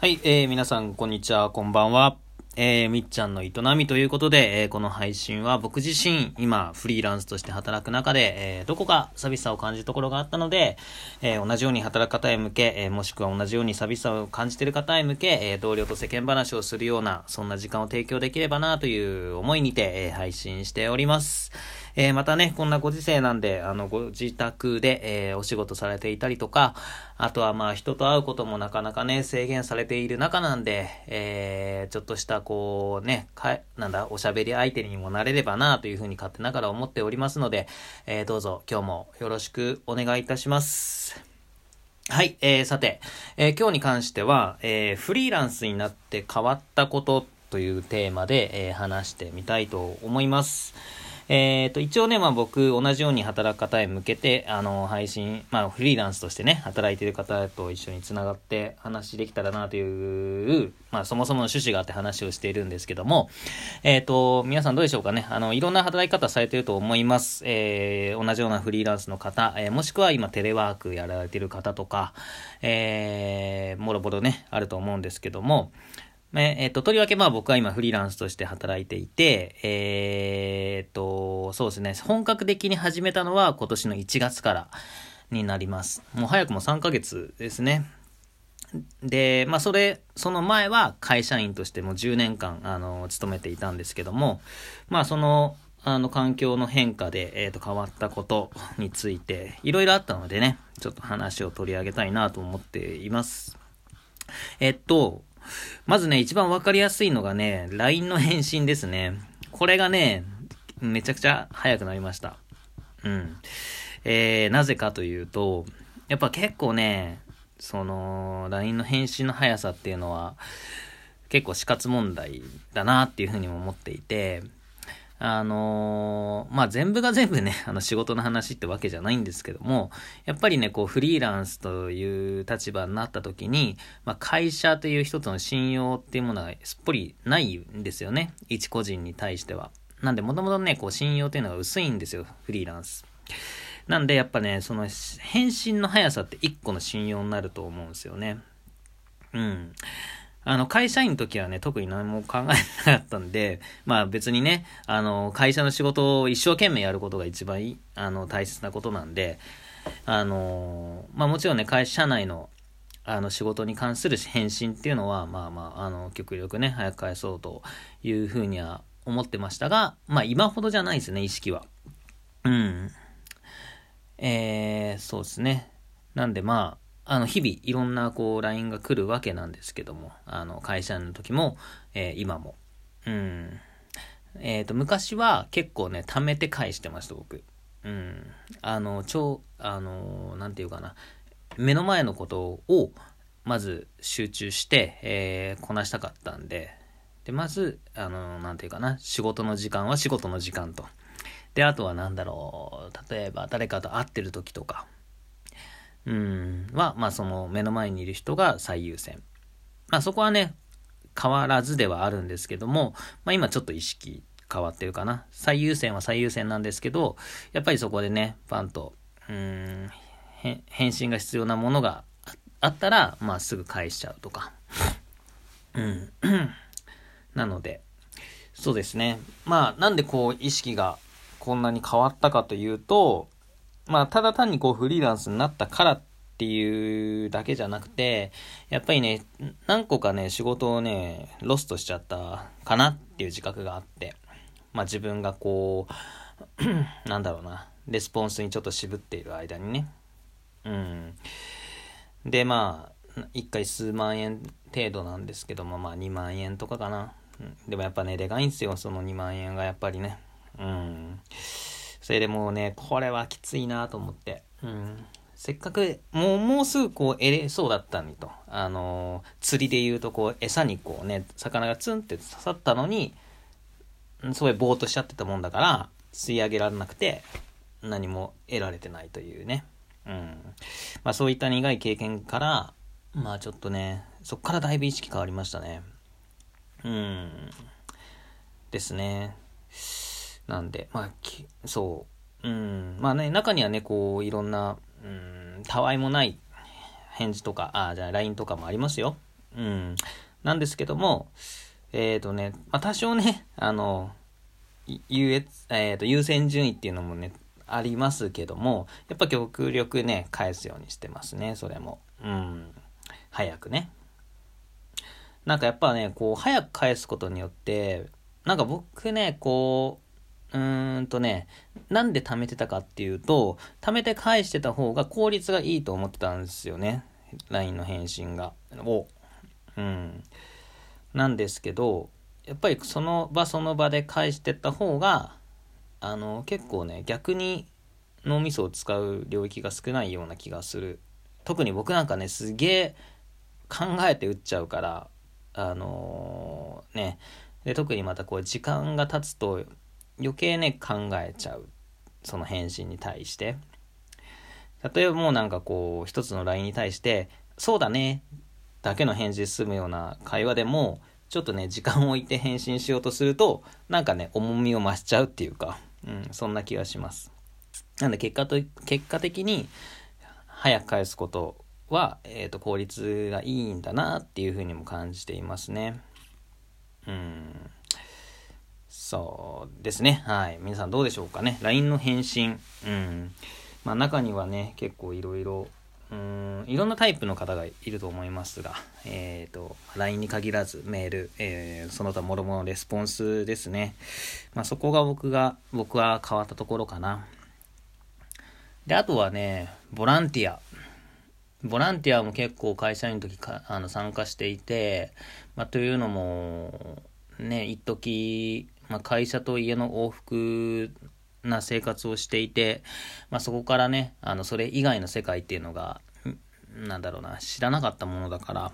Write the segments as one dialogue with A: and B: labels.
A: はい、えー、皆さん、こんにちは、こんばんは。えー、みっちゃんの営みということで、えー、この配信は僕自身、今、フリーランスとして働く中で、えー、どこか寂しさを感じるところがあったので、えー、同じように働く方へ向け、えー、もしくは同じように寂しさを感じている方へ向け、えー、同僚と世間話をするような、そんな時間を提供できればなという思いにて、えー、配信しております。えー、またね、こんなご時世なんで、あの、ご自宅で、えー、お仕事されていたりとか、あとはまあ、人と会うこともなかなかね、制限されている中なんで、えー、ちょっとした、こう、ね、か、なんだ、おしゃべり相手にもなれればな、というふうに勝手ながら思っておりますので、えー、どうぞ今日もよろしくお願いいたします。はい、えー、さて、えー、今日に関しては、えー、フリーランスになって変わったことというテーマで、えー、話してみたいと思います。えっ、ー、と、一応ね、まあ僕、同じように働く方へ向けて、あの、配信、まあフリーランスとしてね、働いてる方と一緒に繋がって話できたらなという、まあそもそもの趣旨があって話をしているんですけども、えっ、ー、と、皆さんどうでしょうかね。あの、いろんな働き方されてると思います。えー、同じようなフリーランスの方、えー、もしくは今テレワークやられてる方とか、えー、もろもろね、あると思うんですけども、えっ、と、とりわけまあ僕は今フリーランスとして働いていて、えっ、と、そうですね、本格的に始めたのは今年の1月からになります。もう早くも3ヶ月ですね。で、まあそれ、その前は会社員としても10年間、あの、勤めていたんですけども、まあその、あの、環境の変化で、えっ、ー、と、変わったことについて、いろいろあったのでね、ちょっと話を取り上げたいなと思っています。えっと、まずね、一番わかりやすいのがね、LINE の返信ですね。これがね、めちゃくちゃ早くなりました。うん。えー、なぜかというと、やっぱ結構ね、その、LINE の返信の速さっていうのは、結構死活問題だなっていうふうにも思っていて、あのー、まあ、全部が全部ね、あの仕事の話ってわけじゃないんですけども、やっぱりね、こうフリーランスという立場になった時に、まあ、会社という一つの信用っていうものがすっぽりないんですよね。一個人に対しては。なんで、もともとね、こう信用っていうのが薄いんですよ、フリーランス。なんで、やっぱね、その返信の速さって一個の信用になると思うんですよね。うん。あの、会社員の時はね、特に何も考えなかったんで、まあ別にね、あの、会社の仕事を一生懸命やることが一番いい、あの、大切なことなんで、あの、まあもちろんね、会社内の、あの、仕事に関する返信っていうのは、まあまあ、あの、極力ね、早く返そうというふうには思ってましたが、まあ今ほどじゃないですね、意識は。うん。えー、そうですね。なんでまあ、あの、日々いろんなこう LINE が来るわけなんですけども、あの、会社の時も、えー、今も。うん。えっ、ー、と、昔は結構ね、貯めて返してました、僕。うん。あの、超、あの、なんていうかな。目の前のことを、まず集中して、えー、こなしたかったんで、で、まず、あの、なんていうかな、仕事の時間は仕事の時間と。で、あとは何だろう、例えば誰かと会ってる時とか、うん、は、まあその目の前にいる人が最優先。まあそこはね、変わらずではあるんですけども、まあ今ちょっと意識変わってるかな。最優先は最優先なんですけど、やっぱりそこでね、パンと、うん、返信が必要なものがあったら、まあすぐ返しちゃうとか。うん。なので、そうですね。まあなんでこう意識がこんなに変わったかというと、まあ、ただ単にこうフリーランスになったからっていうだけじゃなくて、やっぱりね、何個かね、仕事をね、ロストしちゃったかなっていう自覚があって、まあ自分がこう、なんだろうな、レスポンスにちょっと渋っている間にね。うん。で、まあ、1回数万円程度なんですけども、まあ2万円とかかな。でもやっぱね、でかいんですよ、その2万円がやっぱりね。うん。それでもうね、これはきついなと思って。うん。せっかく、もう、もうすぐこう、得れそうだったのにと。あの、釣りで言うとこう、餌にこうね、魚がツンって刺さったのに、すごいぼーっとしちゃってたもんだから、吸い上げられなくて、何も得られてないというね。うん。まあそういった苦い経験から、まあちょっとね、そっからだいぶ意識変わりましたね。うん。ですね。なんで、まあ、そう、うん、まあね、中にはね、こう、いろんな、うん、たわいもない返事とか、あ、じゃあ LINE とかもありますよ。うん。なんですけども、えっ、ー、とね、まあ、多少ね、あの、優越、えっ、ー、と、優先順位っていうのもね、ありますけども、やっぱ極力ね、返すようにしてますね、それも。うん。早くね。なんかやっぱね、こう、早く返すことによって、なんか僕ね、こう、うーんとね、なんで貯めてたかっていうと、貯めて返してた方が効率がいいと思ってたんですよね。LINE の返信が。を。うん。なんですけど、やっぱりその場その場で返してった方が、あの、結構ね、逆に脳みそを使う領域が少ないような気がする。特に僕なんかね、すげえ考えて打っちゃうから、あのー、ね、で特にまたこう時間が経つと余計ね考えちゃう。その返信に対して。例えばもうなんかこう一つの LINE に対して「そうだね」だけの返事済むような会話でもちょっとね時間を置いて返信しようとするとなんかね重みを増しちゃうっていうか、うん、そんな気がします。なんで結果と結果的に早く返すことは、えーと効率がいいんだなっていうふうにも感じていますね。うん。そうですね。はい。皆さんどうでしょうかね。LINE の返信。うん。まあ中にはね、結構いろいろ、うん、いろんなタイプの方がいると思いますが、えっ、ー、と、LINE に限らずメール、えー、その他諸々のレスポンスですね。まあそこが僕が、僕は変わったところかな。で、あとはね、ボランティア。ボランティアも結構会社員の時かあの参加していて、まあ、というのも、ね、一時、まあ、会社と家の往復な生活をしていて、まあ、そこからね、あの、それ以外の世界っていうのが、なんだろうな、知らなかったものだから、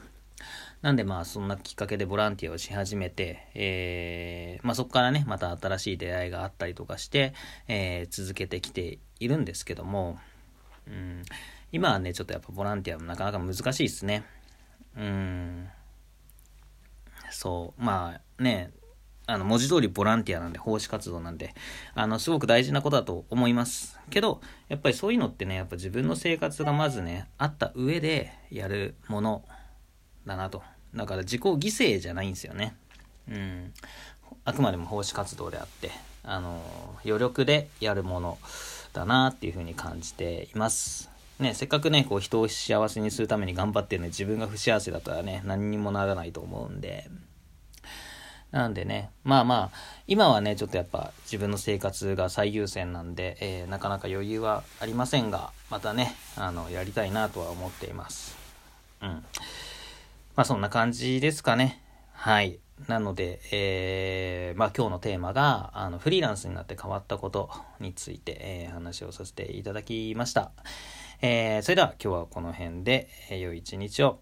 A: なんでまあそんなきっかけでボランティアをし始めて、えー、まあそこからね、また新しい出会いがあったりとかして、えー、続けてきているんですけども、うん、今はね、ちょっとやっぱボランティアもなかなか難しいですね。うん。そう、まあね、あの、文字通りボランティアなんで、奉仕活動なんで、あの、すごく大事なことだと思います。けど、やっぱりそういうのってね、やっぱ自分の生活がまずね、あった上でやるものだなと。だから自己犠牲じゃないんですよね。うん。あくまでも奉仕活動であって、あの、余力でやるものだなっていうふうに感じています。ね、せっかくね、こう人を幸せにするために頑張ってるのに自分が不幸せだったらね、何にもならないと思うんで。なんでね、まあまあ、今はね、ちょっとやっぱ自分の生活が最優先なんで、えー、なかなか余裕はありませんが、またね、あの、やりたいなとは思っています。うん。まあそんな感じですかね。はい。なので、えー、まあ今日のテーマが、あの、フリーランスになって変わったことについて、えー、話をさせていただきました。えー、それでは今日はこの辺で、え、良い一日を。